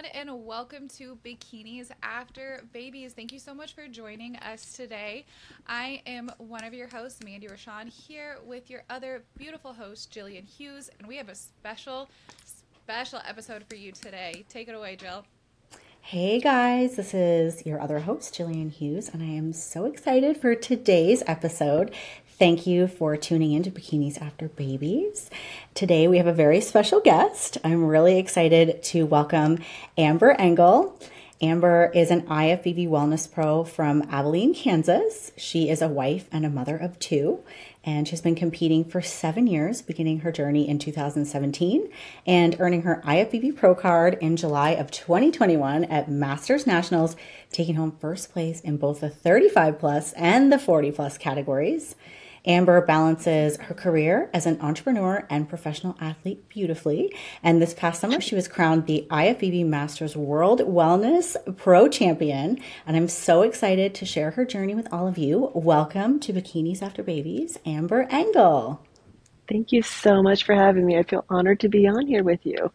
everyone, and welcome to Bikinis After Babies. Thank you so much for joining us today. I am one of your hosts, Mandy Rochon, here with your other beautiful host, Gillian Hughes, and we have a special, special episode for you today. Take it away, Jill. Hey guys, this is your other host, Gillian Hughes, and I am so excited for today's episode. Thank you for tuning in to Bikinis After Babies. Today we have a very special guest. I'm really excited to welcome Amber Engel. Amber is an IFBB Wellness Pro from Abilene, Kansas. She is a wife and a mother of two, and she's been competing for seven years, beginning her journey in 2017 and earning her IFBB Pro card in July of 2021 at Masters Nationals, taking home first place in both the 35 plus and the 40 plus categories. Amber balances her career as an entrepreneur and professional athlete beautifully. And this past summer, she was crowned the IFBB Masters World Wellness Pro Champion. And I'm so excited to share her journey with all of you. Welcome to Bikinis After Babies, Amber Engel. Thank you so much for having me. I feel honored to be on here with you.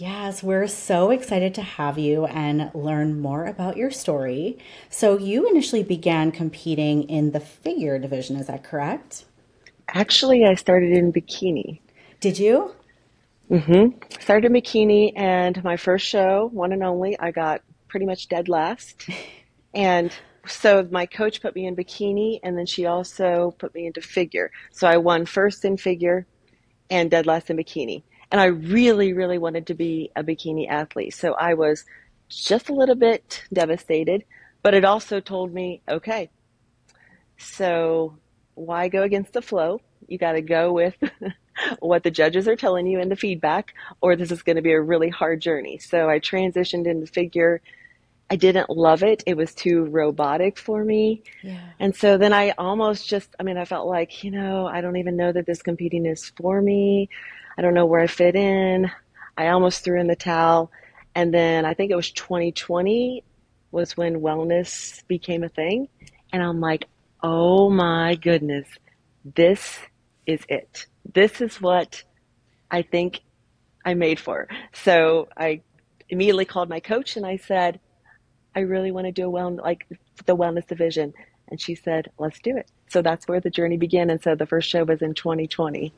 Yes, we're so excited to have you and learn more about your story. So, you initially began competing in the figure division, is that correct? Actually, I started in bikini. Did you? Mm-hmm. Started in bikini, and my first show, one and only, I got pretty much dead last. and so my coach put me in bikini, and then she also put me into figure. So I won first in figure and dead last in bikini. And I really, really wanted to be a bikini athlete. So I was just a little bit devastated, but it also told me, okay, so why go against the flow? You got to go with what the judges are telling you and the feedback, or this is going to be a really hard journey. So I transitioned into figure. I didn't love it. It was too robotic for me. Yeah. And so then I almost just, I mean, I felt like, you know, I don't even know that this competing is for me. I don't know where I fit in. I almost threw in the towel. And then I think it was 2020 was when wellness became a thing. And I'm like, oh my goodness, this is it. This is what I think I made for. So I immediately called my coach and I said, I really want to do a well, like the wellness division. And she said, let's do it. So that's where the journey began. And so the first show was in 2020.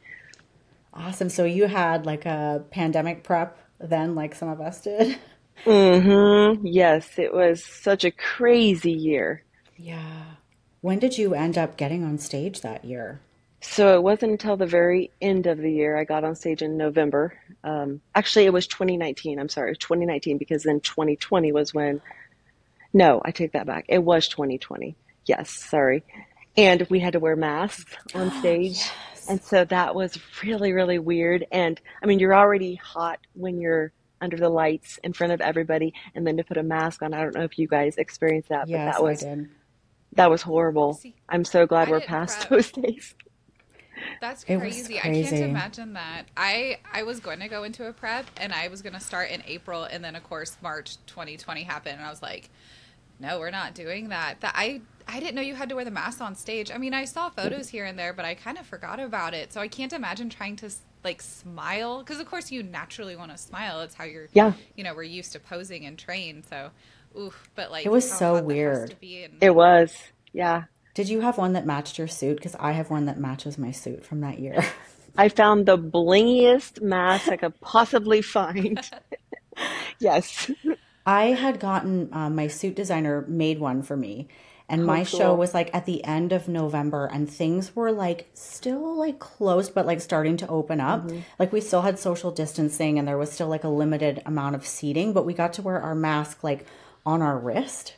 Awesome. So you had like a pandemic prep then, like some of us did? Mm-hmm. Yes, it was such a crazy year. Yeah. When did you end up getting on stage that year? So it wasn't until the very end of the year I got on stage in November. Um, actually, it was 2019. I'm sorry, 2019, because then 2020 was when. No, I take that back. It was 2020. Yes, sorry. And we had to wear masks on stage. yes. And so that was really, really weird. And I mean, you're already hot when you're under the lights in front of everybody, and then to put a mask on. I don't know if you guys experienced that, yes, but that was that was horrible. See, I'm so glad I we're past prep. those days. That's crazy. crazy. I can't imagine that. I I was going to go into a prep and I was going to start in April and then of course March 2020 happened and I was like no, we're not doing that. That I I didn't know you had to wear the mask on stage. I mean, I saw photos here and there, but I kind of forgot about it. So I can't imagine trying to like smile because of course you naturally want to smile. It's how you're yeah. you know, we're used to posing and train. So oof, but like It was so weird. And- it was. Yeah. Did you have one that matched your suit? Because I have one that matches my suit from that year. I found the blingiest mask I could possibly find. yes. I had gotten um, my suit designer made one for me. And oh, my cool. show was like at the end of November, and things were like still like closed, but like starting to open up. Mm-hmm. Like we still had social distancing, and there was still like a limited amount of seating, but we got to wear our mask like on our wrist.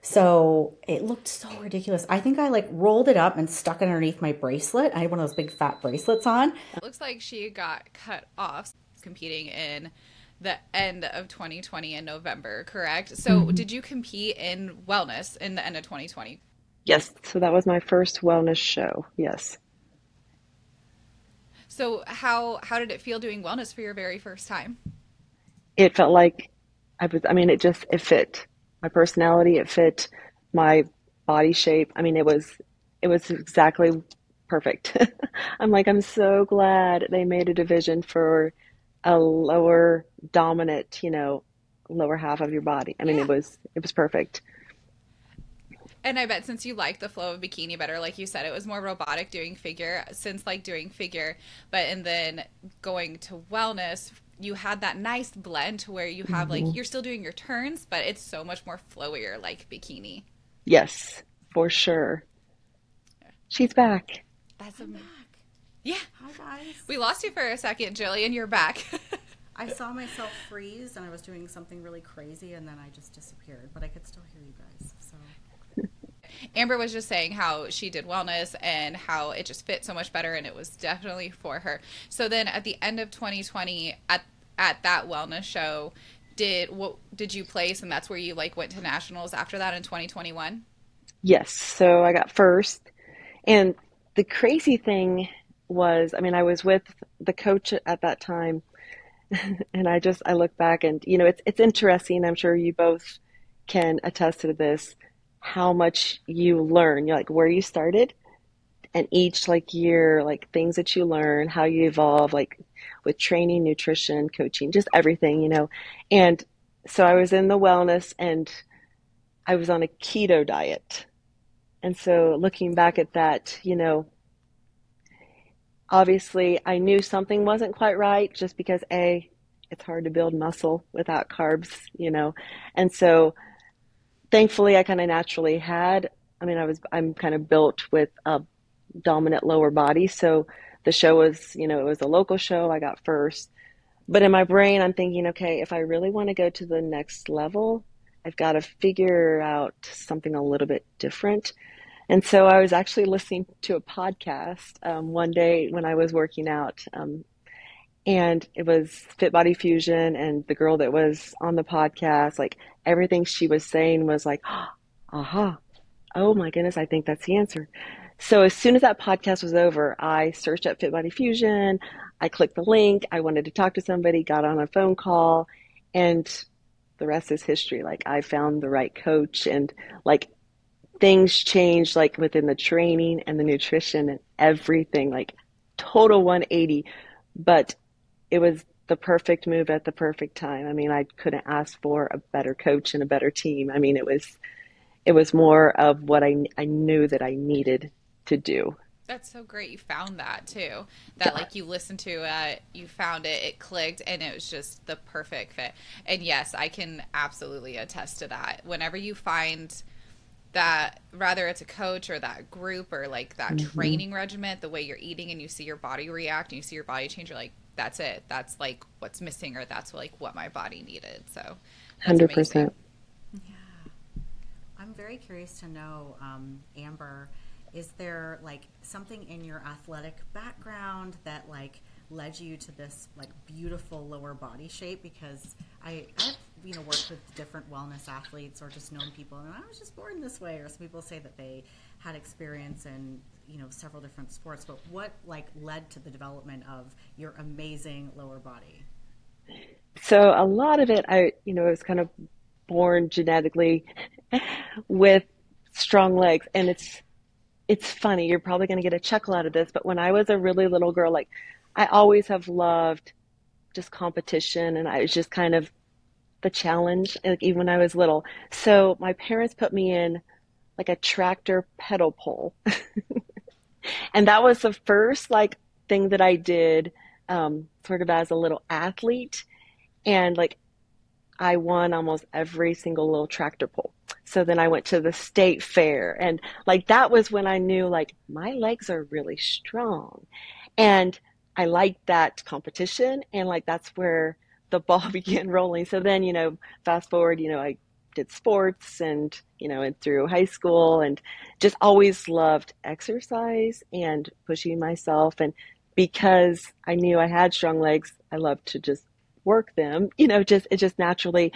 So it looked so ridiculous. I think I like rolled it up and stuck it underneath my bracelet. I had one of those big fat bracelets on. It looks like she got cut off competing in the end of 2020 in November, correct? So, mm-hmm. did you compete in wellness in the end of 2020? Yes. So that was my first wellness show. Yes. So how how did it feel doing wellness for your very first time? It felt like I was. I mean, it just it fit my personality. It fit my body shape. I mean, it was it was exactly perfect. I'm like, I'm so glad they made a division for a lower dominant, you know, lower half of your body. I mean, yeah. it was it was perfect. And I bet since you like the flow of bikini better, like you said, it was more robotic doing figure since like doing figure, but and then going to wellness, you had that nice blend to where you have mm-hmm. like you're still doing your turns, but it's so much more flowier like bikini. Yes, for sure. She's back. That's amazing. Yeah. Hi guys. We lost you for a second, Gillian. You're back. I saw myself freeze and I was doing something really crazy and then I just disappeared, but I could still hear you guys. So Amber was just saying how she did wellness and how it just fit so much better and it was definitely for her. So then at the end of 2020 at at that wellness show, did what did you place and that's where you like went to nationals after that in 2021? Yes. So I got first. And the crazy thing was, I mean, I was with the coach at that time, and I just I look back and you know it's it's interesting. I'm sure you both can attest to this. How much you learn, you're like where you started, and each like year, like things that you learn, how you evolve, like with training, nutrition, coaching, just everything, you know. And so I was in the wellness and I was on a keto diet. And so looking back at that, you know, obviously I knew something wasn't quite right just because A, it's hard to build muscle without carbs, you know. And so thankfully I kind of naturally had I mean I was I'm kind of built with a dominant lower body, so the show was, you know, it was a local show, I got first. But in my brain I'm thinking, okay, if I really want to go to the next level, I've got to figure out something a little bit different. And so I was actually listening to a podcast um, one day when I was working out. Um, and it was Fit Body Fusion, and the girl that was on the podcast, like everything she was saying was like, aha, oh my goodness, I think that's the answer. So as soon as that podcast was over, I searched up Fit Body Fusion. I clicked the link. I wanted to talk to somebody, got on a phone call, and the rest is history. Like I found the right coach and like things changed like within the training and the nutrition and everything, like total 180. But it was the perfect move at the perfect time. I mean, I couldn't ask for a better coach and a better team. I mean, it was it was more of what I I knew that I needed to do. That's so great. You found that too. That like you listened to it, you found it, it clicked, and it was just the perfect fit. And yes, I can absolutely attest to that. Whenever you find that rather it's a coach or that group or like that mm-hmm. training regiment, the way you're eating and you see your body react and you see your body change, you're like, that's it. That's like what's missing or that's like what my body needed. So, hundred percent. Yeah, I'm very curious to know, um, Amber is there like something in your athletic background that like led you to this like beautiful lower body shape because I, I've you know worked with different wellness athletes or just known people and I was just born this way or some people say that they had experience in you know several different sports but what like led to the development of your amazing lower body so a lot of it I you know was kind of born genetically with strong legs and it's it's funny. You're probably going to get a chuckle out of this, but when I was a really little girl, like I always have loved just competition and I was just kind of the challenge, like even when I was little. So my parents put me in like a tractor pedal pole. and that was the first like thing that I did um, sort of as a little athlete. And like I won almost every single little tractor pull. So then I went to the state fair and like that was when I knew like my legs are really strong. And I liked that competition and like that's where the ball began rolling. So then, you know, fast forward, you know, I did sports and, you know, and through high school and just always loved exercise and pushing myself. And because I knew I had strong legs, I loved to just work them, you know, just, it just naturally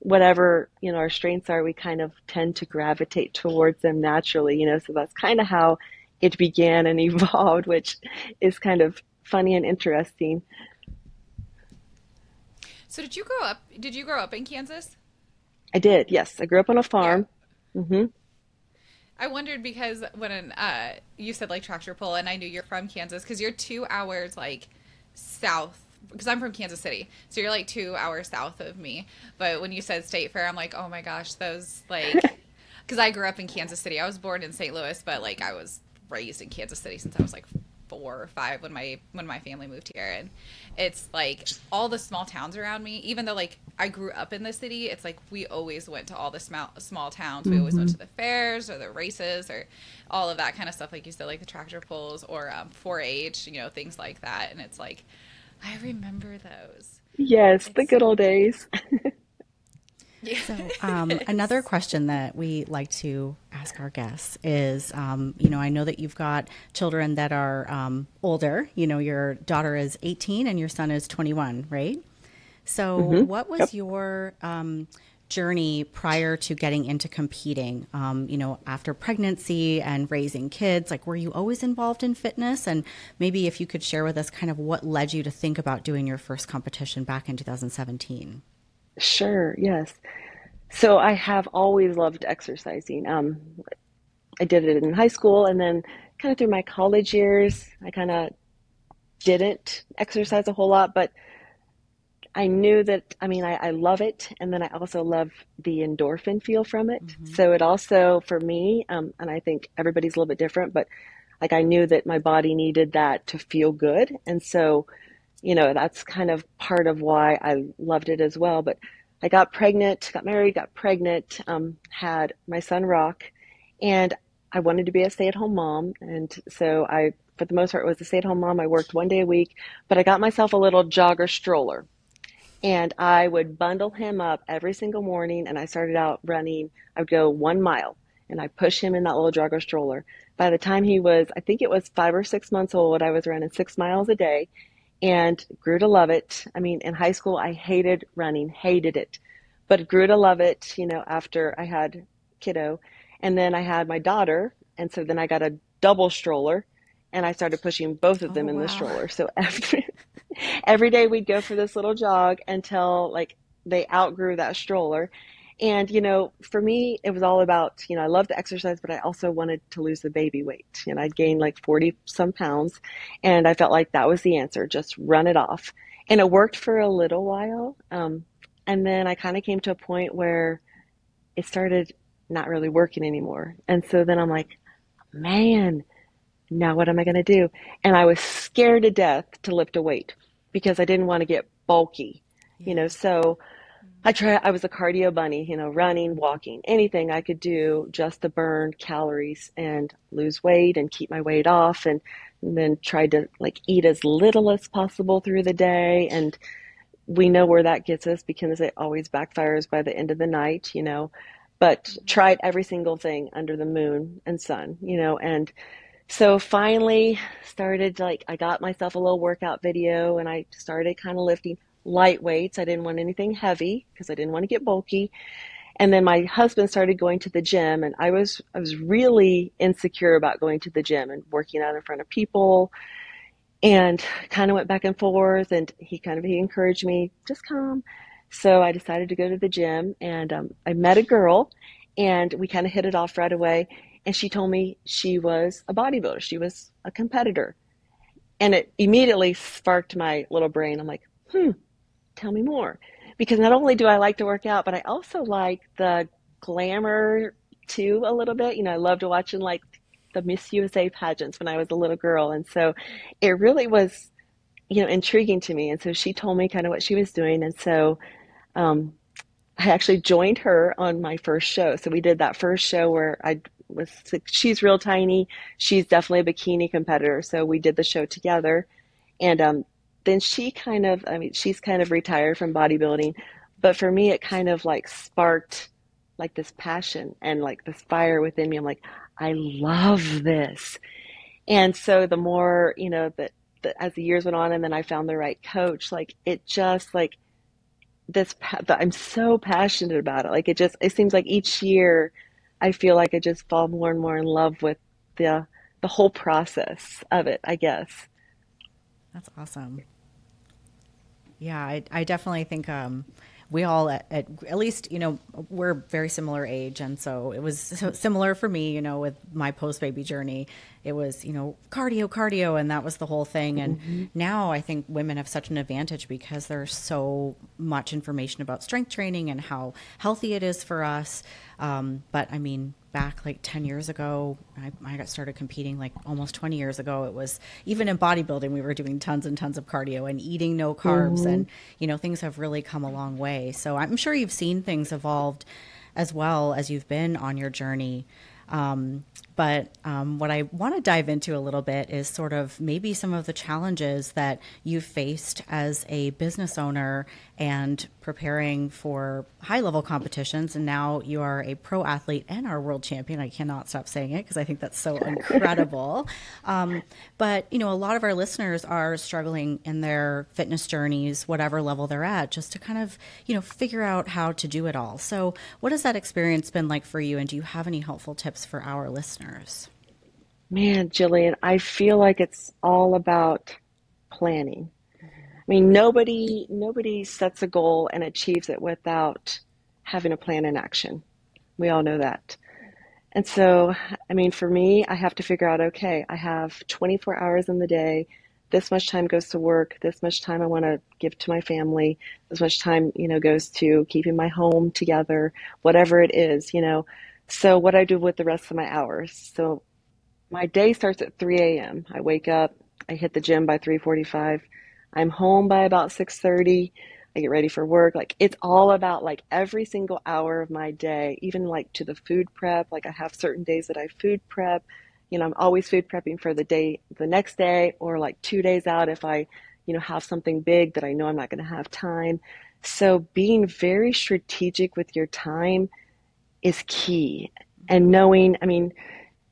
whatever you know our strengths are we kind of tend to gravitate towards them naturally you know so that's kind of how it began and evolved which is kind of funny and interesting so did you grow up did you grow up in kansas i did yes i grew up on a farm yeah. mm-hmm. I wondered because when uh, you said like tractor pull, and I knew you're from Kansas because you're two hours like south because I'm from Kansas City, so you're like two hours south of me. But when you said State Fair, I'm like, oh my gosh, those like, because I grew up in Kansas City. I was born in St. Louis, but like I was raised in Kansas City since I was like four or five when my when my family moved here and it's like all the small towns around me even though like i grew up in the city it's like we always went to all the small small towns we mm-hmm. always went mm-hmm. to the fairs or the races or all of that kind of stuff like you said like the tractor pulls or um, 4-h you know things like that and it's like i remember those yes it's, the good old days So, um, another question that we like to ask our guests is, um, you know, I know that you've got children that are um, older. You know, your daughter is 18 and your son is 21, right? So, mm-hmm. what was yep. your um, journey prior to getting into competing? Um, you know, after pregnancy and raising kids, like, were you always involved in fitness? And maybe if you could share with us kind of what led you to think about doing your first competition back in 2017. Sure, yes. So I have always loved exercising. Um, I did it in high school and then kind of through my college years, I kind of didn't exercise a whole lot, but I knew that, I mean, I, I love it. And then I also love the endorphin feel from it. Mm-hmm. So it also, for me, um, and I think everybody's a little bit different, but like I knew that my body needed that to feel good. And so you know, that's kind of part of why I loved it as well. But I got pregnant, got married, got pregnant, um, had my son Rock, and I wanted to be a stay at home mom. And so I, for the most part, was a stay at home mom. I worked one day a week, but I got myself a little jogger stroller. And I would bundle him up every single morning. And I started out running, I would go one mile and I push him in that little jogger stroller. By the time he was, I think it was five or six months old, I was running six miles a day and grew to love it. I mean, in high school, I hated running, hated it, but grew to love it, you know, after I had kiddo. And then I had my daughter. And so then I got a double stroller and I started pushing both of them oh, in wow. the stroller. So every, every day we'd go for this little jog until like they outgrew that stroller. And, you know, for me, it was all about, you know, I love to exercise, but I also wanted to lose the baby weight. And I'd gained like 40 some pounds. And I felt like that was the answer just run it off. And it worked for a little while. Um, and then I kind of came to a point where it started not really working anymore. And so then I'm like, man, now what am I going to do? And I was scared to death to lift a weight because I didn't want to get bulky, yeah. you know, so I try I was a cardio bunny, you know, running, walking, anything I could do just to burn calories and lose weight and keep my weight off and, and then tried to like eat as little as possible through the day. And we know where that gets us because it always backfires by the end of the night, you know. But tried every single thing under the moon and sun, you know, and so finally started like I got myself a little workout video and I started kind of lifting light weights. I didn't want anything heavy because I didn't want to get bulky. And then my husband started going to the gym and I was I was really insecure about going to the gym and working out in front of people and kind of went back and forth and he kind of he encouraged me just come so i decided to go to the gym and um, i met a girl and we kind of hit it off right away and she told me she was a bodybuilder she was a competitor and it immediately sparked my little brain i'm like hmm tell me more. Because not only do I like to work out, but I also like the glamour too a little bit. You know, I loved watching like the Miss USA pageants when I was a little girl. And so it really was, you know, intriguing to me. And so she told me kind of what she was doing. And so um, I actually joined her on my first show. So we did that first show where I was, she's real tiny. She's definitely a bikini competitor. So we did the show together. And um, then she kind of, I mean, she's kind of retired from bodybuilding, but for me, it kind of like sparked like this passion and like this fire within me. I'm like, I love this. And so the more, you know, that, that as the years went on and then I found the right coach, like it just like this, I'm so passionate about it. Like it just, it seems like each year I feel like I just fall more and more in love with the, the whole process of it, I guess. That's awesome. Yeah, I, I definitely think um, we all at, at, at least you know we're very similar age, and so it was similar for me. You know, with my post baby journey, it was you know cardio, cardio, and that was the whole thing. And mm-hmm. now I think women have such an advantage because there's so much information about strength training and how healthy it is for us. Um, but I mean, back like 10 years ago I, I, got started competing like almost 20 years ago it was even in bodybuilding we were doing tons and tons of cardio and eating no carbs mm-hmm. and you know things have really come a long way so i'm sure you've seen things evolved as well as you've been on your journey um, but um, what I want to dive into a little bit is sort of maybe some of the challenges that you've faced as a business owner and preparing for high level competitions. And now you are a pro athlete and our world champion. I cannot stop saying it because I think that's so incredible. um, but, you know, a lot of our listeners are struggling in their fitness journeys, whatever level they're at, just to kind of, you know, figure out how to do it all. So, what has that experience been like for you? And do you have any helpful tips for our listeners? Man, Gillian, I feel like it's all about planning I mean, nobody nobody sets a goal and achieves it without having a plan in action. We all know that. And so, I mean, for me, I have to figure out okay, I have 24 hours in the day. This much time goes to work. This much time I want to give to my family. This much time, you know, goes to keeping my home together, whatever it is, you know. So, what I do with the rest of my hours. So, my day starts at 3 a.m. I wake up, I hit the gym by 3:45. I'm home by about 6:30. I get ready for work. Like it's all about like every single hour of my day, even like to the food prep. Like I have certain days that I food prep. You know, I'm always food prepping for the day the next day or like 2 days out if I, you know, have something big that I know I'm not going to have time. So being very strategic with your time is key. And knowing, I mean,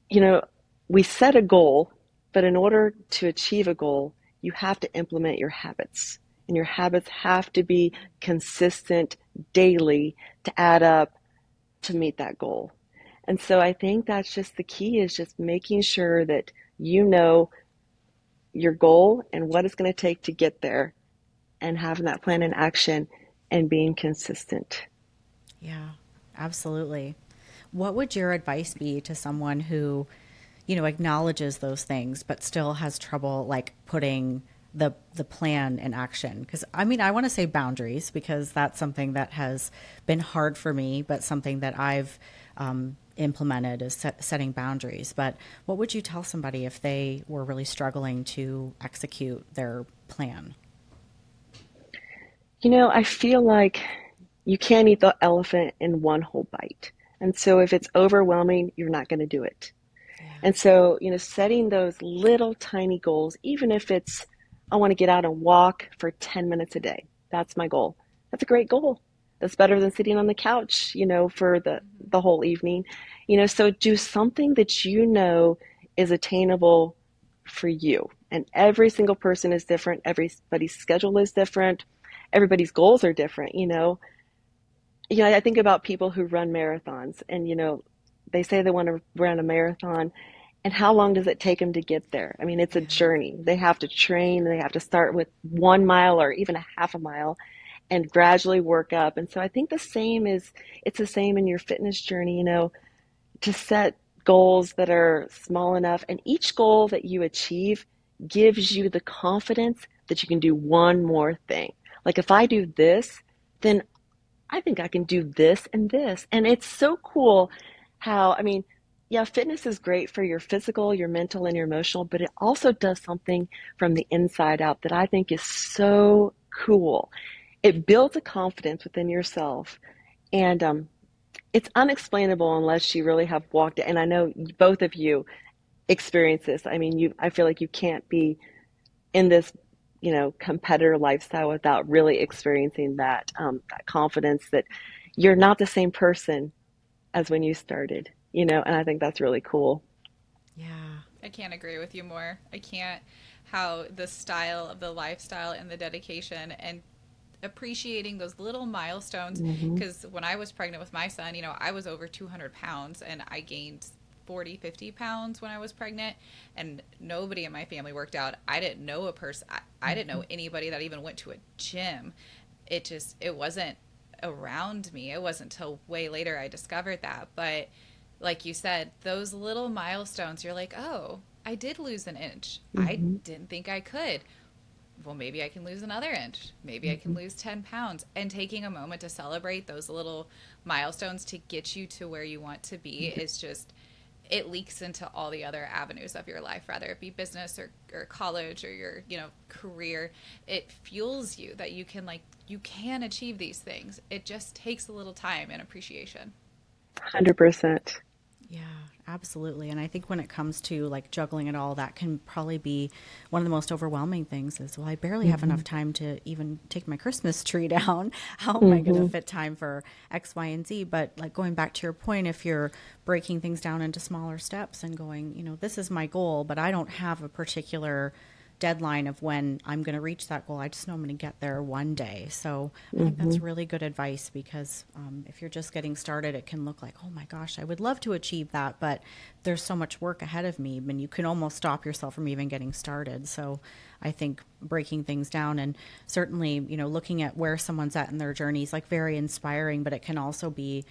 you know, we set a goal, but in order to achieve a goal, you have to implement your habits. And your habits have to be consistent daily to add up to meet that goal. And so I think that's just the key is just making sure that you know your goal and what it's going to take to get there and having that plan in action and being consistent. Yeah, absolutely. What would your advice be to someone who you know acknowledges those things but still has trouble like putting the the plan in action. Because i mean i want to say boundaries because that's something that has been hard for me but something that i've um, implemented is set, setting boundaries. But what would you tell somebody if they were really struggling to execute their plan? You know i feel like you can't eat the elephant in one whole bite. And so if it's overwhelming you're not going to do it and so, you know, setting those little tiny goals, even if it's, I want to get out and walk for 10 minutes a day. That's my goal. That's a great goal. That's better than sitting on the couch, you know, for the, mm-hmm. the whole evening. You know, so do something that you know is attainable for you. And every single person is different. Everybody's schedule is different. Everybody's goals are different, you know. You know, I think about people who run marathons and, you know, they say they want to run a marathon. And how long does it take them to get there? I mean it's a journey. They have to train they have to start with one mile or even a half a mile and gradually work up. And so i think the same is it's the same in your fitness journey you know to set goals that are small enough and each goal that you achieve gives you the confidence that you can do one more thing. Like if i do this then i think i can do this and this. And it's so cool how, I mean, yeah, fitness is great for your physical, your mental, and your emotional, but it also does something from the inside out that I think is so cool. It builds a confidence within yourself, and um, it's unexplainable unless you really have walked it. And I know both of you experience this. I mean, you, I feel like you can't be in this, you know, competitor lifestyle without really experiencing that, um, that confidence that you're not the same person as when you started, you know, and I think that's really cool. Yeah. I can't agree with you more. I can't how the style of the lifestyle and the dedication and appreciating those little milestones because mm-hmm. when I was pregnant with my son, you know, I was over 200 pounds and I gained 40, 50 pounds when I was pregnant and nobody in my family worked out. I didn't know a person, I, I didn't know mm-hmm. anybody that even went to a gym. It just, it wasn't around me. It wasn't until way later I discovered that. But like you said, those little milestones, you're like, oh, I did lose an inch. Mm-hmm. I didn't think I could. Well, maybe I can lose another inch. Maybe mm-hmm. I can mm-hmm. lose 10 pounds. And taking a moment to celebrate those little milestones to get you to where you want to be mm-hmm. is just, it leaks into all the other avenues of your life, whether it be business or, or college or your, you know, career. It fuels you that you can, like, you can achieve these things. It just takes a little time and appreciation. 100%. Yeah, absolutely. And I think when it comes to like juggling it all, that can probably be one of the most overwhelming things is, well, I barely mm-hmm. have enough time to even take my Christmas tree down. How am mm-hmm. I going to fit time for X, Y, and Z? But like going back to your point, if you're breaking things down into smaller steps and going, you know, this is my goal, but I don't have a particular deadline of when I'm going to reach that goal. I just know I'm going to get there one day. So I mm-hmm. think that's mm-hmm. really good advice because um, if you're just getting started, it can look like, oh my gosh, I would love to achieve that, but there's so much work ahead of me, and you can almost stop yourself from even getting started. So I think breaking things down and certainly, you know, looking at where someone's at in their journey is like very inspiring, but it can also be,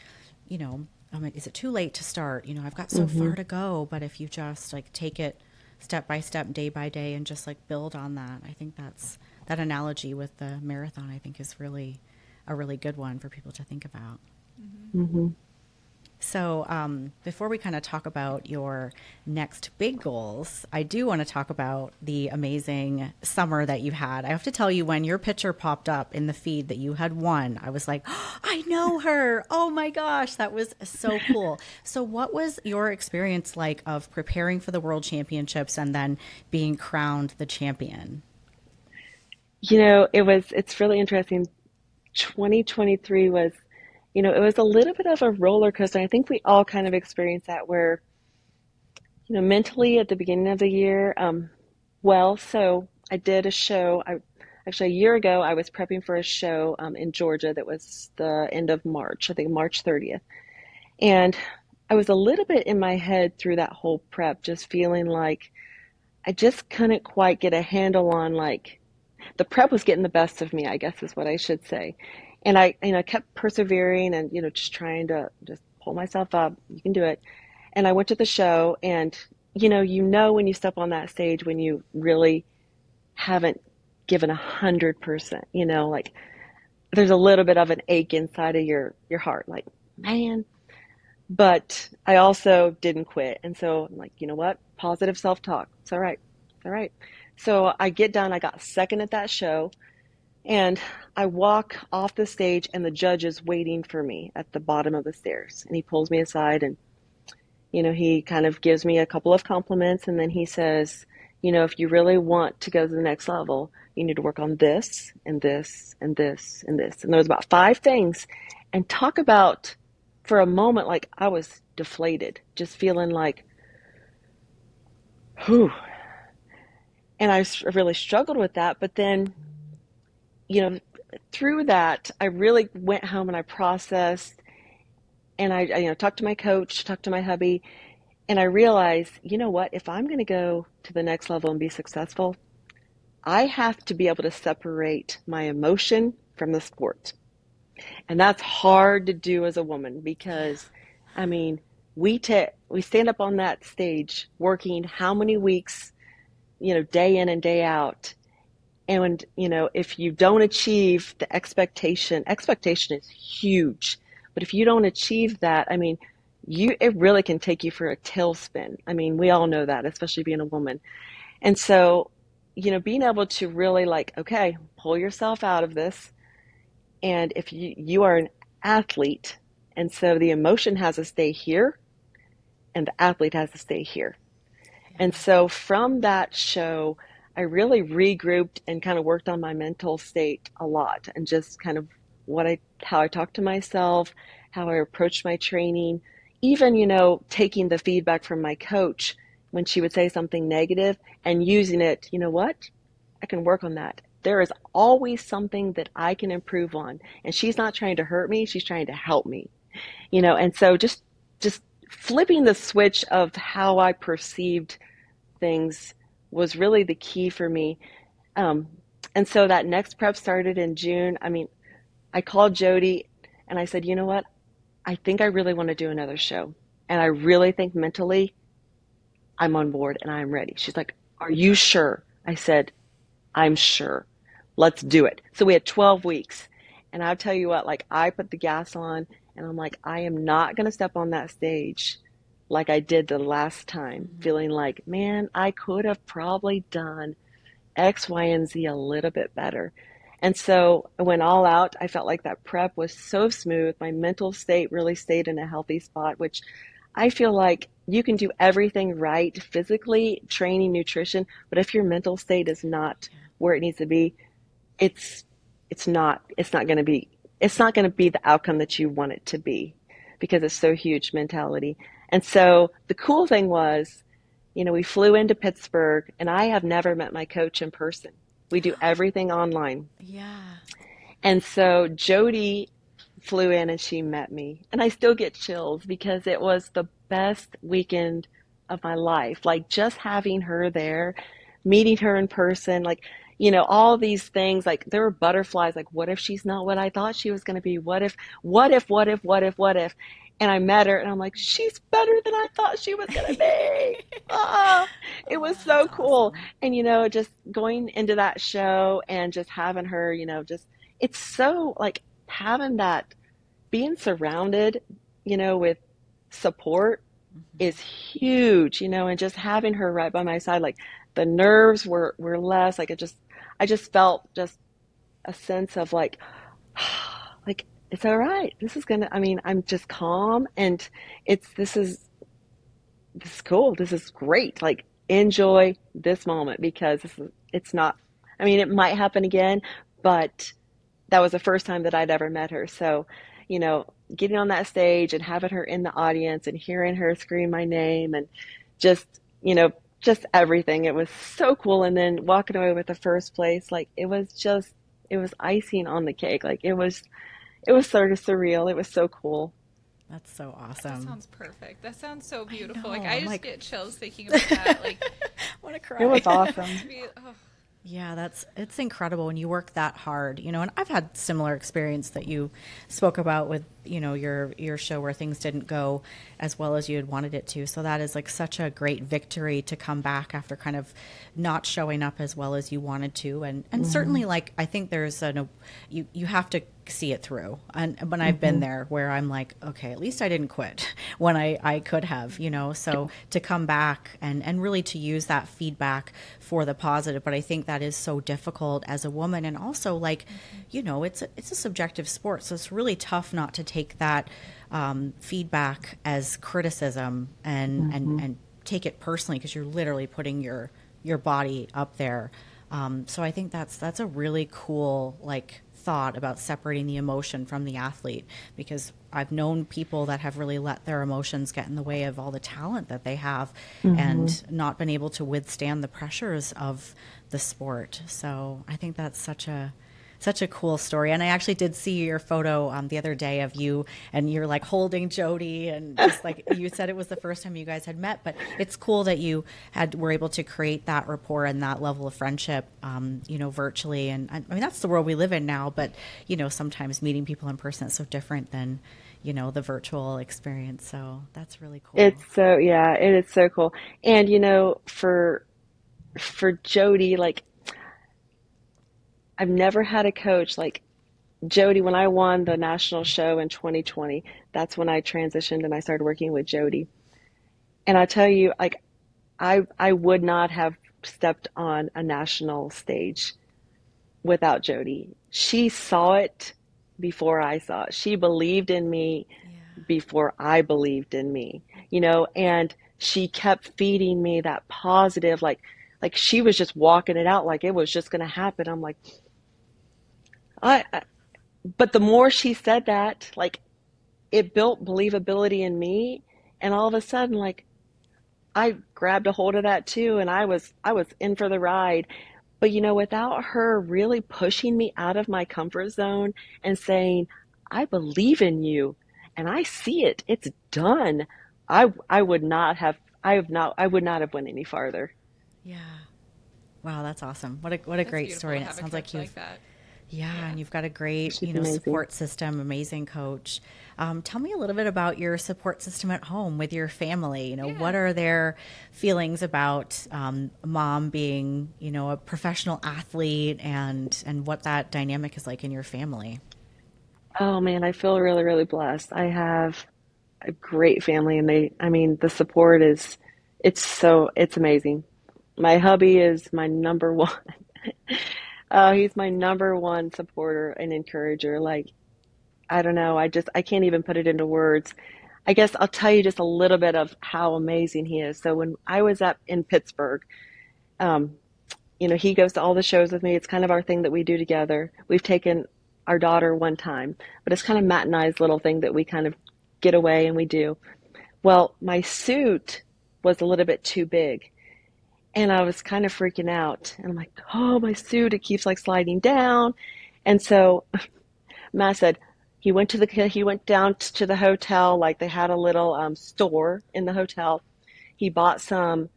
you know, I'm is it too late to start? You know, I've got so mm-hmm. far to go, but if you just like take it step by step, day by day, and just like build on that. I think that's that analogy with the marathon. I think is really a really good one for people to think about. Mm-hmm. Mm-hmm. So, um, before we kind of talk about your next big goals, I do want to talk about the amazing summer that you had. I have to tell you, when your picture popped up in the feed that you had won, I was like, oh, I know her. Oh my gosh, that was so cool. so, what was your experience like of preparing for the World Championships and then being crowned the champion? You know, it was, it's really interesting. 2023 was you know, it was a little bit of a roller coaster. I think we all kind of experienced that where, you know, mentally at the beginning of the year, um, well, so I did a show. I actually a year ago I was prepping for a show um, in Georgia that was the end of March, I think March 30th, and I was a little bit in my head through that whole prep, just feeling like I just couldn't quite get a handle on like the prep was getting the best of me, I guess is what I should say and I, you know, kept persevering and, you know, just trying to just pull myself up. You can do it. And I went to the show and, you know, you know, when you step on that stage, when you really haven't given a hundred percent, you know, like there's a little bit of an ache inside of your, your heart, like, man, but I also didn't quit. And so I'm like, you know what? Positive self-talk. It's all right. It's all right. So I get done. I got second at that show. And I walk off the stage, and the judge is waiting for me at the bottom of the stairs. And he pulls me aside and, you know, he kind of gives me a couple of compliments. And then he says, you know, if you really want to go to the next level, you need to work on this and this and this and this. And there was about five things. And talk about for a moment, like I was deflated, just feeling like, whew. And I really struggled with that. But then you know, through that, I really went home and I processed and I, I, you know, talked to my coach, talked to my hubby, and I realized, you know what, if I'm going to go to the next level and be successful, I have to be able to separate my emotion from the sport. And that's hard to do as a woman because, I mean, we take we stand up on that stage working how many weeks, you know, day in and day out, and, you know, if you don't achieve the expectation, expectation is huge. But if you don't achieve that, I mean, you, it really can take you for a tailspin. I mean, we all know that, especially being a woman. And so, you know, being able to really like, okay, pull yourself out of this. And if you, you are an athlete, and so the emotion has to stay here and the athlete has to stay here. And so from that show, I really regrouped and kind of worked on my mental state a lot and just kind of what I how I talk to myself, how I approach my training, even you know taking the feedback from my coach when she would say something negative and using it, you know what? I can work on that. There is always something that I can improve on. And she's not trying to hurt me, she's trying to help me. You know, and so just just flipping the switch of how I perceived things was really the key for me. Um, and so that next prep started in June. I mean, I called Jody And I said, you know what? I think I really want to do another show. And I really think mentally I'm on board and I'm ready. She's like, Are you sure? I said, I'm sure. Let's do it. So we had 12 weeks. And I'll tell you what, like I put the gas on and I'm like, I am not going to step on that stage like I did the last time, mm-hmm. feeling like, man, I could have probably done X, Y, and Z a little bit better. And so I went all out. I felt like that prep was so smooth. My mental state really stayed in a healthy spot, which I feel like you can do everything right physically, training, nutrition, but if your mental state is not where it needs to be, it's it's not it's not going to be it's not going to be the outcome that you want it to be because it's so huge mentality. And so the cool thing was, you know, we flew into Pittsburgh and I have never met my coach in person. We do everything online. Yeah. And so Jody flew in and she met me. And I still get chills because it was the best weekend of my life. Like just having her there, meeting her in person, like, you know, all these things, like there were butterflies, like, what if she's not what I thought she was going to be? What if, what if, what if, what if, what if? And I met her and I'm like, she's better than I thought she was going to be. oh, it was so cool. And, you know, just going into that show and just having her, you know, just, it's so like having that, being surrounded, you know, with support mm-hmm. is huge, you know, and just having her right by my side, like the nerves were, were less, like it just, I just felt just a sense of like, like it's all right. This is gonna. I mean, I'm just calm, and it's this is this is cool. This is great. Like enjoy this moment because it's not. I mean, it might happen again, but that was the first time that I'd ever met her. So, you know, getting on that stage and having her in the audience and hearing her scream my name and just, you know, just everything. It was so cool. And then walking away with the first place, like it was just, it was icing on the cake. Like it was it was sort of surreal. It was so cool. That's so awesome. That sounds perfect. That sounds so beautiful. I like I just like... get chills thinking about that. Like, want to cry. It was awesome. oh. Yeah, that's it's incredible when you work that hard, you know. And I've had similar experience that you spoke about with, you know, your your show where things didn't go as well as you had wanted it to. So that is like such a great victory to come back after kind of not showing up as well as you wanted to. And and mm-hmm. certainly like I think there's a you you have to see it through. And when I've mm-hmm. been there where I'm like, okay, at least I didn't quit when I, I could have, you know, so to come back and, and really to use that feedback for the positive. But I think that is so difficult as a woman. And also like, mm-hmm. you know, it's a, it's a subjective sport. So it's really tough not to take that um, feedback as criticism and, mm-hmm. and, and take it personally because you're literally putting your, your body up there. Um, so I think that's that's a really cool like thought about separating the emotion from the athlete because I've known people that have really let their emotions get in the way of all the talent that they have mm-hmm. and not been able to withstand the pressures of the sport. So I think that's such a such a cool story. And I actually did see your photo um, the other day of you and you're like holding Jody and just like you said it was the first time you guys had met, but it's cool that you had were able to create that rapport and that level of friendship, um, you know, virtually. And I mean, that's the world we live in now, but you know, sometimes meeting people in person is so different than, you know, the virtual experience. So that's really cool. It's so, yeah, it is so cool. And, you know, for, for Jody, like I've never had a coach like Jody. When I won the national show in 2020, that's when I transitioned and I started working with Jody. And I tell you, like, I I would not have stepped on a national stage without Jody. She saw it before I saw it. She believed in me yeah. before I believed in me. You know, and she kept feeding me that positive, like like she was just walking it out like it was just going to happen. I'm like, I, I, but the more she said that, like, it built believability in me, and all of a sudden, like, I grabbed a hold of that too, and I was I was in for the ride. But you know, without her really pushing me out of my comfort zone and saying, "I believe in you," and I see it, it's done. I I would not have I have not I would not have went any farther. Yeah. Wow, that's awesome. What a what a that's great story. And it sounds like you've like Yeah, yeah, and you've got a great, She's you know, amazing. support system, amazing coach. Um, tell me a little bit about your support system at home with your family. You know, yeah. what are their feelings about um, mom being, you know, a professional athlete, and and what that dynamic is like in your family? Oh man, I feel really, really blessed. I have a great family, and they, I mean, the support is, it's so, it's amazing. My hubby is my number one. Uh, he's my number one supporter and encourager. Like I don't know. I just I can't even put it into words. I guess I'll tell you just a little bit of how amazing he is. So when I was up in Pittsburgh, um, you know, he goes to all the shows with me. It's kind of our thing that we do together. We've taken our daughter one time, but it's kind of Matt and I's little thing that we kind of get away and we do. Well, my suit was a little bit too big. And I was kind of freaking out. And I'm like, oh, my suit, it keeps like sliding down. And so Matt said, he went to the he went down to the hotel like they had a little um, store in the hotel. He bought some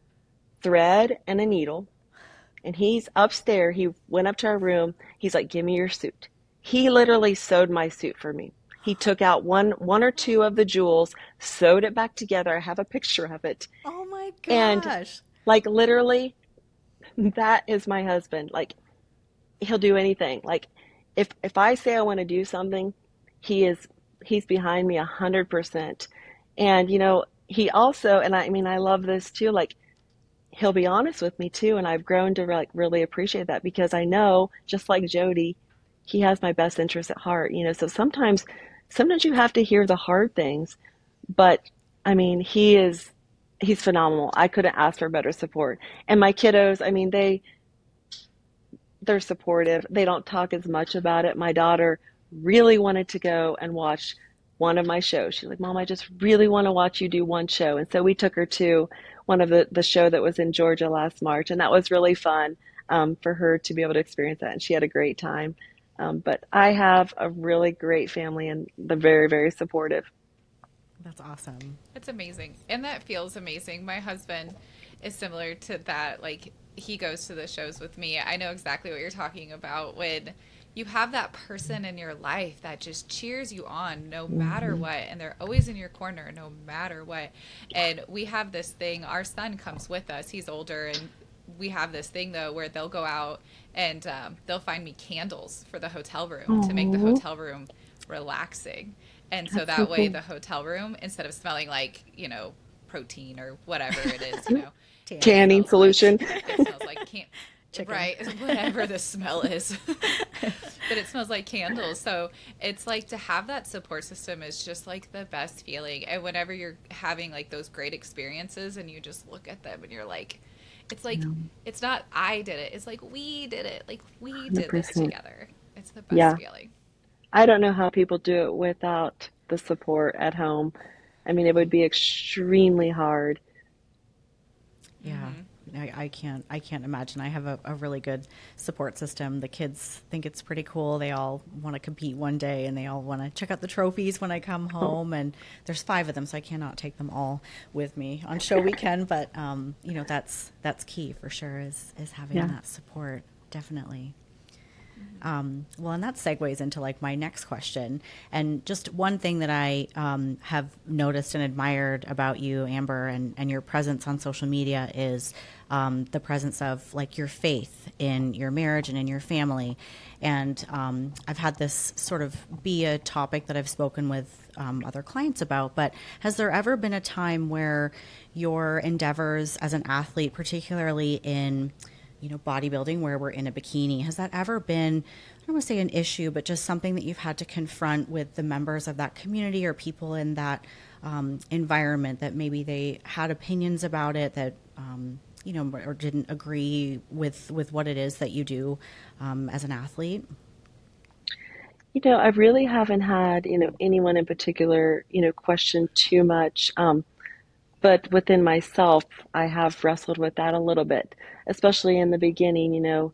thread and a needle. And he's upstairs. He went up to our room. He's like give me your suit. He literally sewed my suit for me. He took out one one or two of the jewels sewed it back together. I have a picture of it. Oh my gosh. and like literally that is my husband. Like he'll do anything. Like if if i say i want to do something he is he's behind me a hundred percent. And you know he also and i mean i love this too like he'll be honest with me too and i've grown to like really appreciate that because i know just like jody he has my best interest at heart you know? So sometimes sometimes you have to hear the hard things but i mean he is he's phenomenal i couldn't ask for better support and my kiddos i mean they they're supportive they don't talk as much about it my daughter really wanted to go and watch one of my shows. She's like, Mom, I just really want to watch you do one show. And so we took her to one of the, the show that was in Georgia last March. And that was really fun um, for her to be able to experience that. And she had a great time. Um, but I have a really great family and they're very, very supportive. That's awesome. It's amazing. And that feels amazing. My husband is similar to that. Like, he goes to the shows with me. I know exactly what you're talking about when you have that person in your life that just cheers you on no matter mm-hmm. what and they're always in your corner no matter what and we have this thing our son comes with us he's older and we have this thing though where they'll go out and um, they'll find me candles for the hotel room Aww. to make the hotel room relaxing and so That's that so way cool. the hotel room instead of smelling like you know protein or whatever it is you know tanning solution like, it smells like can- Chicken. Right, whatever the smell is. but it smells like candles. So it's like to have that support system is just like the best feeling. And whenever you're having like those great experiences and you just look at them and you're like, it's like, yeah. it's not I did it. It's like we did it. Like we did 100%. this together. It's the best yeah. feeling. I don't know how people do it without the support at home. I mean, it would be extremely hard. Yeah. Mm-hmm. I, I, can't I can't imagine. I have a, a, really good support system. The kids think it's pretty cool. They all want to compete one day, and they all want to check out the trophies when I come oh. home. And there's five of them, so I cannot take them all with me on show weekend. But um, you know that's that's key for sure is is having yeah. that support definitely. Um, well, and that segues into like my next question. And just one thing that I um, have noticed and admired about you, Amber, and, and your presence on social media is um, the presence of like your faith in your marriage and in your family. And um, I've had this sort of be a topic that I've spoken with um, other clients about. But has there ever been a time where your endeavors as an athlete, particularly in you know, bodybuilding where we're in a bikini. Has that ever been, I don't want to say an issue, but just something that you've had to confront with the members of that community or people in that um, environment that maybe they had opinions about it that, um, you know, or didn't agree with, with what it is that you do um, as an athlete? You know, I really haven't had, you know, anyone in particular, you know, question too much. Um, but within myself, I have wrestled with that a little bit, especially in the beginning, you know,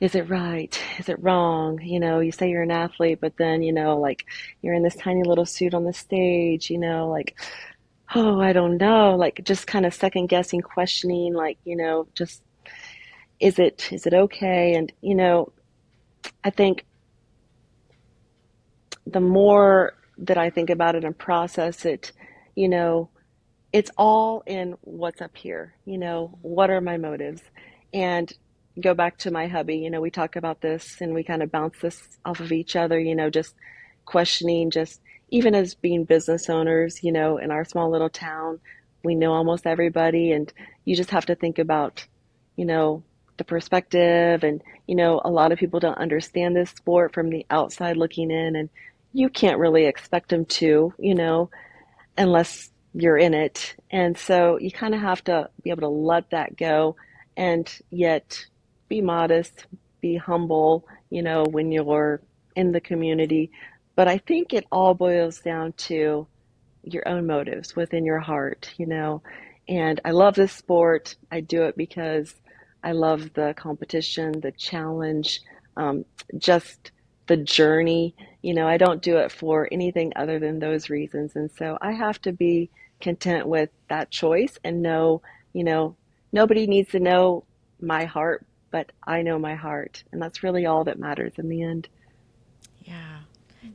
is it right? Is it wrong? You know, you say you're an athlete, but then, you know, like you're in this tiny little suit on the stage, you know, like, oh, I don't know, like just kind of second guessing, questioning, like, you know, just is it is it okay? And, you know, I think the more that I think about it and process it, you know, it's all in what's up here. You know, what are my motives? And go back to my hubby, you know, we talk about this and we kind of bounce this off of each other, you know, just questioning, just even as being business owners, you know, in our small little town, we know almost everybody. And you just have to think about, you know, the perspective. And, you know, a lot of people don't understand this sport from the outside looking in. And you can't really expect them to, you know, unless you're in it. And so you kind of have to be able to let that go and yet be modest, be humble, you know, when you're in the community. But I think it all boils down to your own motives within your heart, you know. And I love this sport. I do it because I love the competition, the challenge, um, just the journey. You know, I don't do it for anything other than those reasons. And so I have to be content with that choice and know, you know, nobody needs to know my heart, but I know my heart. And that's really all that matters in the end. Yeah.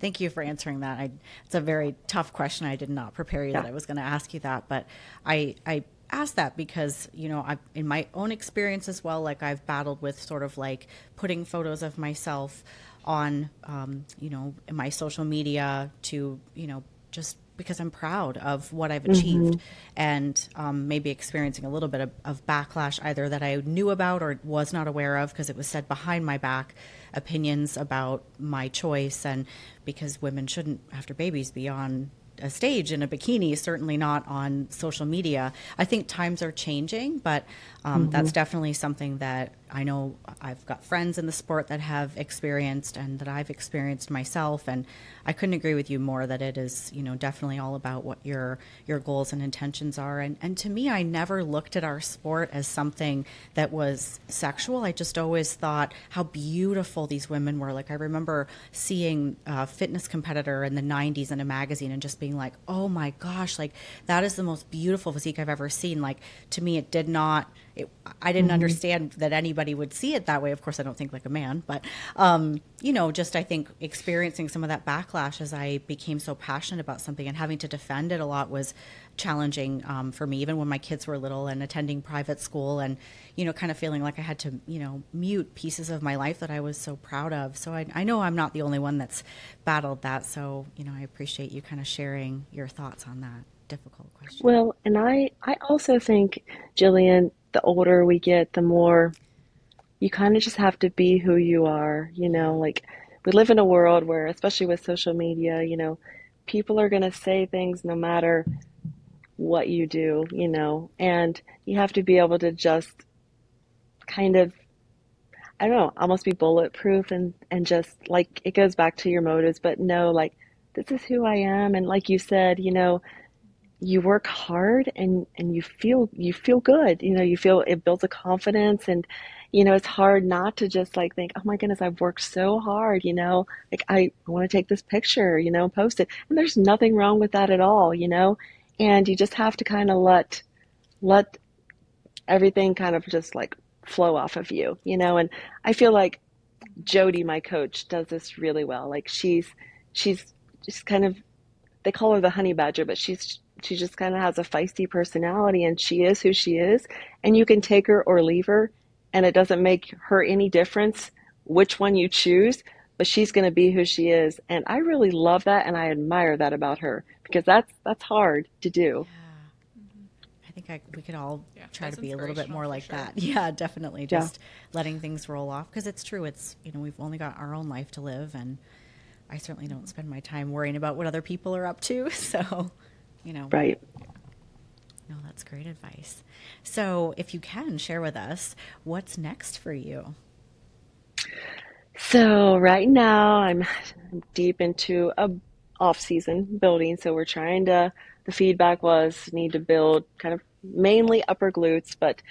Thank you for answering that. I, it's a very tough question. I did not prepare you yeah. that I was going to ask you that, but I, I ask that because you know I in my own experience as well like I've battled with sort of like putting photos of myself on um, you know my social media to you know just because I'm proud of what I've achieved mm-hmm. and um, maybe experiencing a little bit of, of, backlash either that I knew about or was not aware of because it was said behind my back opinions about my choice and because women shouldn't after babies be on a stage in a bikini, certainly not on social media. I think times are changing, but um, mm-hmm. that's definitely something that I know I've got friends in the sport that have experienced and that I've experienced myself. And I couldn't agree with you more that it is, you know, definitely all about what your your goals and intentions are. And and to me, I never looked at our sport as something that was sexual. I just always thought how beautiful these women were. Like I remember seeing a fitness competitor in the '90s in a magazine and just being like, oh my gosh, like that is the most beautiful physique I've ever seen. Like to me, it did not it, I didn't mm-hmm. understand that anybody would see it that way. Of course, I don't think like a man, but um, you know, just I think experiencing some of that backlash as I became so passionate about something and having to defend it a lot was challenging um, for me. Even when my kids were little and attending private school, and you know, kind of feeling like I had to you know mute pieces of my life that I was so proud of. So I, I know I'm not the only one that's battled that. So you know, I appreciate you kind of sharing your thoughts on that difficult question. Well, and I I also think Gillian the older we get, the more you kind of just have to be who you are. You know, like we live in a world where, especially with social media, you know, people are going to say things no matter what you do, you know, and you have to be able to just kind of I don't know, almost be bulletproof and and just like it goes back to your motives, but no, like this is who I am and like you said, you know, you work hard and and you feel you feel good. You know you feel it builds a confidence and you know it's hard not to just like think oh my goodness i've worked so hard you know? Like i want to take this picture you know post it. And there's nothing wrong with that at all you know? And you just have to kind of let let everything kind of just like flow off of you you know? And i feel like jody my coach does this really well. Like she's she's just kind of they call her the honey badger but she's she just kind of has a feisty personality and she is who she is. And you can take her or leave her, and it doesn't make her any difference which one you choose, but she's going to be who she is. And I really love that and I admire that about her because that's that's hard to do. Mm-hmm. I think I, we could all yeah, try to be a little bit more like sure. that. Yeah, definitely. Just yeah. letting things roll off because it's true. It's you know we've only got our own life to live, and I certainly don't spend my time worrying about what other people are up to. So you know. Right. No, that's great advice. So, if you can share with us what's next for you. So, right now I'm deep into a off-season building, so we're trying to the feedback was need to build kind of mainly upper glutes, but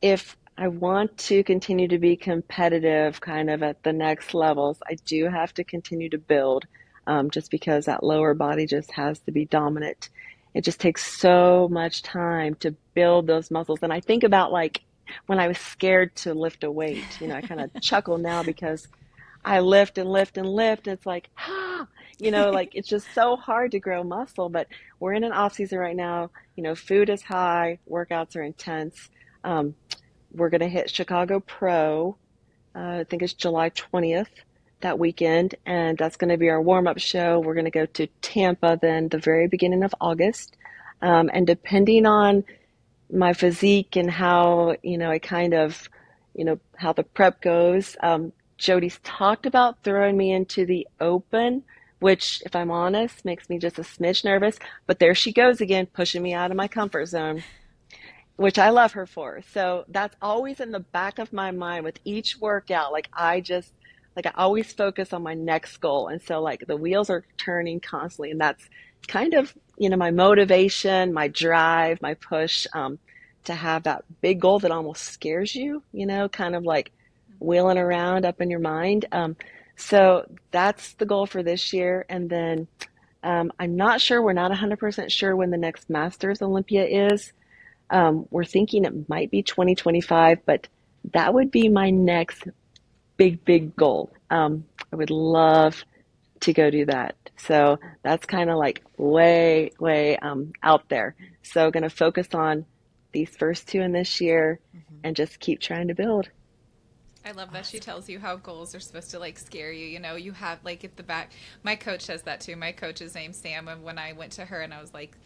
if I want to continue to be competitive kind of at the next levels, I do have to continue to build um, just because that lower body just has to be dominant. It just takes so much time to build those muscles. And I think about like when I was scared to lift a weight, you know, I kind of chuckle now because I lift and lift and lift. And it's like, ah, you know, like it's just so hard to grow muscle. But we're in an off season right now. You know, food is high, workouts are intense. Um, we're going to hit Chicago Pro. Uh, I think it's July 20th that weekend, and that's going to be our warm up show. We're going to go to Tampa then the very beginning of August. Um, and depending on my physique and how, you know, I kind of, you know, how the prep goes, um, Jody's talked about throwing me into the open, which, if I'm honest, makes me just a smidge nervous. But there she goes again, pushing me out of my comfort zone, which I love her for. So that's always in the back of my mind with each workout. Like, I just, like I always focus on my next goal. And so like the wheels are turning constantly and that's kind of, you know, my motivation, my drive, my push, um, to have that big goal that almost scares you, you know, kind of like wheeling around up in your mind. Um, so that's the goal for this year. And then, um, I'm not sure, we're not 100% sure when the next Masters Olympia is. Um, we're thinking it might be 2025, but that would be my next big, big goal. Um, I would love to go do that. So that's kind of like way, way um, out there. So going to focus on these first two in this year mm-hmm. and just keep trying to build. I love that she tells you how goals are supposed to like scare you. You know, you have like at the back. My coach says that too. My coach is named Sam, and when I went to her and I was like,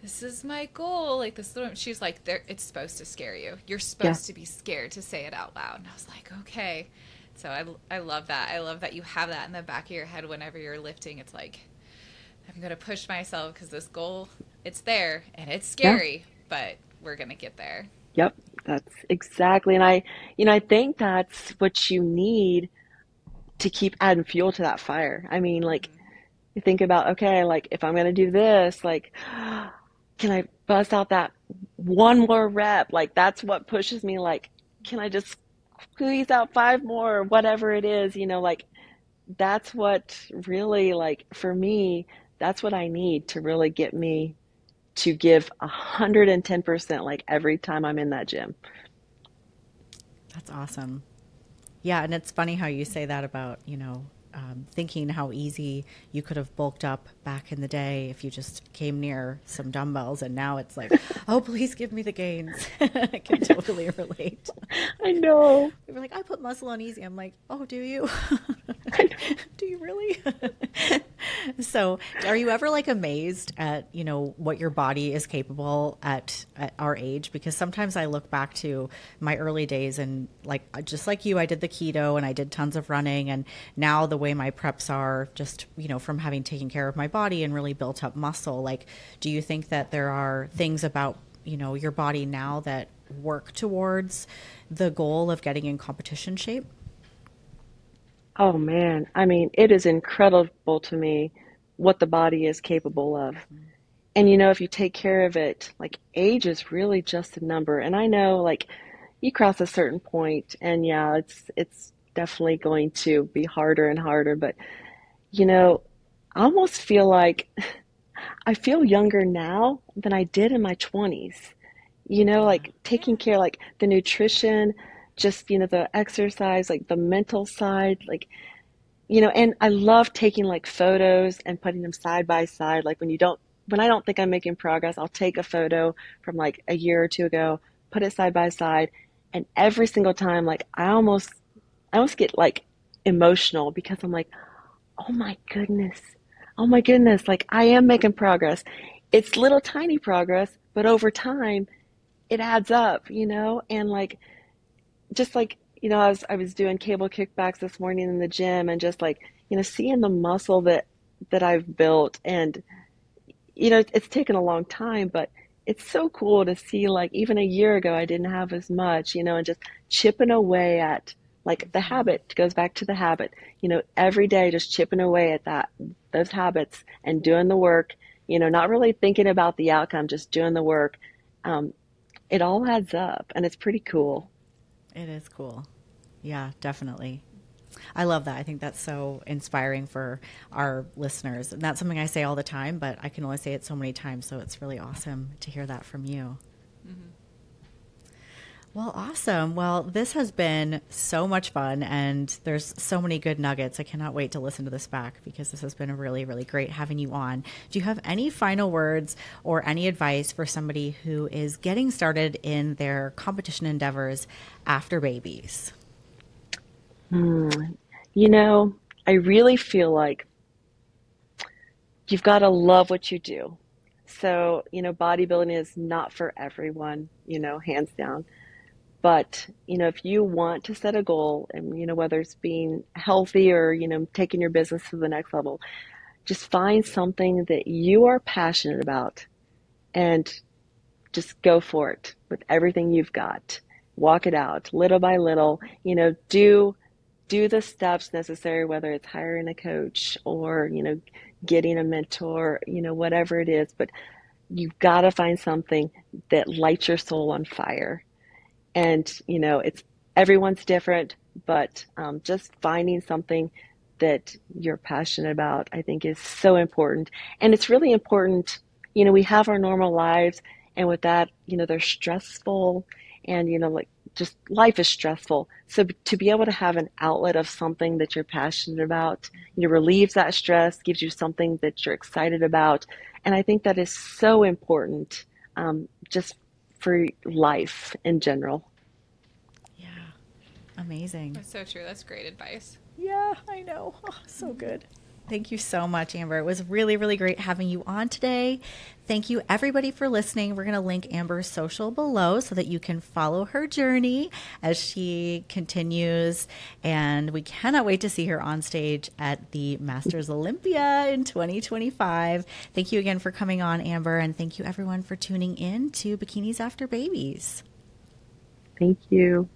"This is my goal," like this, she's like, "It's supposed to scare you. You're supposed yeah. to be scared to say it out loud." And I was like, "Okay." So I, I love that. I love that you have that in the back of your head whenever you're lifting. It's like, I'm going to push myself because this goal, it's there and it's scary, yeah. but we're going to get there. Yep, that's exactly. And I, you know, I think that's what you need to keep adding fuel to that fire. I mean, like, mm-hmm. you think about, okay, like if I'm going to do this, like, can I bust out that one more rep? Like, that's what pushes me. Like, can I just squeeze out five more or whatever it is, you know, like that's what really like for me, that's what I need to really get me to give 110% like every time I'm in that gym. That's awesome. Yeah, and it's funny how you say that about, you know, um, thinking how easy you could have bulked up back in the day if you just came near some dumbbells, and now it's like, oh, please give me the gains. I can totally relate. I know. We were like, I put muscle on easy. I'm like, oh, do you? do you really? so, are you ever like amazed at you know what your body is capable at at our age? Because sometimes I look back to my early days and like just like you, I did the keto and I did tons of running, and now the way my preps are, just you know from having taken care of my body and really built up muscle. Like, do you think that there are things about you know your body now that work towards the goal of getting in competition shape? Oh man, I mean, it is incredible to me what the body is capable of. Mm-hmm. And you know, if you take care of it, like age is really just a number. And I know like you cross a certain point and yeah, it's it's definitely going to be harder and harder, but you know, I almost feel like I feel younger now than I did in my 20s. You know, like taking care like the nutrition, just you know the exercise like the mental side like you know and i love taking like photos and putting them side by side. Like when you don't when i don't think i'm making progress i'll take a photo from like a year or two ago put it side by side and every single time like i almost i almost get like emotional because i'm like oh my goodness. Oh my goodness. Like i am making progress. It's little tiny progress but over time it adds up you know? And like just like you know, I was I was doing cable kickbacks this morning in the gym, and just like you know, seeing the muscle that that I've built, and you know, it's taken a long time, but it's so cool to see. Like even a year ago, I didn't have as much, you know, and just chipping away at like the habit goes back to the habit. You know, every day just chipping away at that those habits and doing the work. You know, not really thinking about the outcome, just doing the work. Um, it all adds up, and it's pretty cool. It is cool. Yeah, definitely. I love that. I think that's so inspiring for our listeners. And that's something I say all the time, but I can only say it so many times. So it's really awesome to hear that from you. Well, awesome. Well, this has been so much fun, and there's so many good nuggets. I cannot wait to listen to this back because this has been really, really great having you on. Do you have any final words or any advice for somebody who is getting started in their competition endeavors after babies? Hmm. You know, I really feel like you've got to love what you do. So, you know, bodybuilding is not for everyone, you know, hands down but, you know, if you want to set a goal and, you know, whether it's being healthy or, you know, taking your business to the next level, just find something that you are passionate about and just go for it with everything you've got. Walk it out little by little, you know, do do the steps necessary whether it's hiring a coach or, you know, getting a mentor, you know, whatever it is, but you've got to find something that lights your soul on fire and you know it's everyone's different but um, just finding something that you're passionate about i think is so important. And it's really important you know we have our normal lives and with that you know they're stressful and you know like just life is stressful. So to be able to have an outlet of something that you're passionate about you know relieves that stress gives you something that you're excited about. And i think that is so important um, just for life in general. Yeah, amazing. That's so true. That's great advice. Yeah, I know. Oh, so good. Thank you so much, Amber. It was really, really great having you on today. Thank you, everybody, for listening. We're going to link Amber's social below so that you can follow her journey as she continues. And we cannot wait to see her on stage at the Masters Olympia in 2025. Thank you again for coming on, Amber. And thank you, everyone, for tuning in to Bikinis After Babies. Thank you.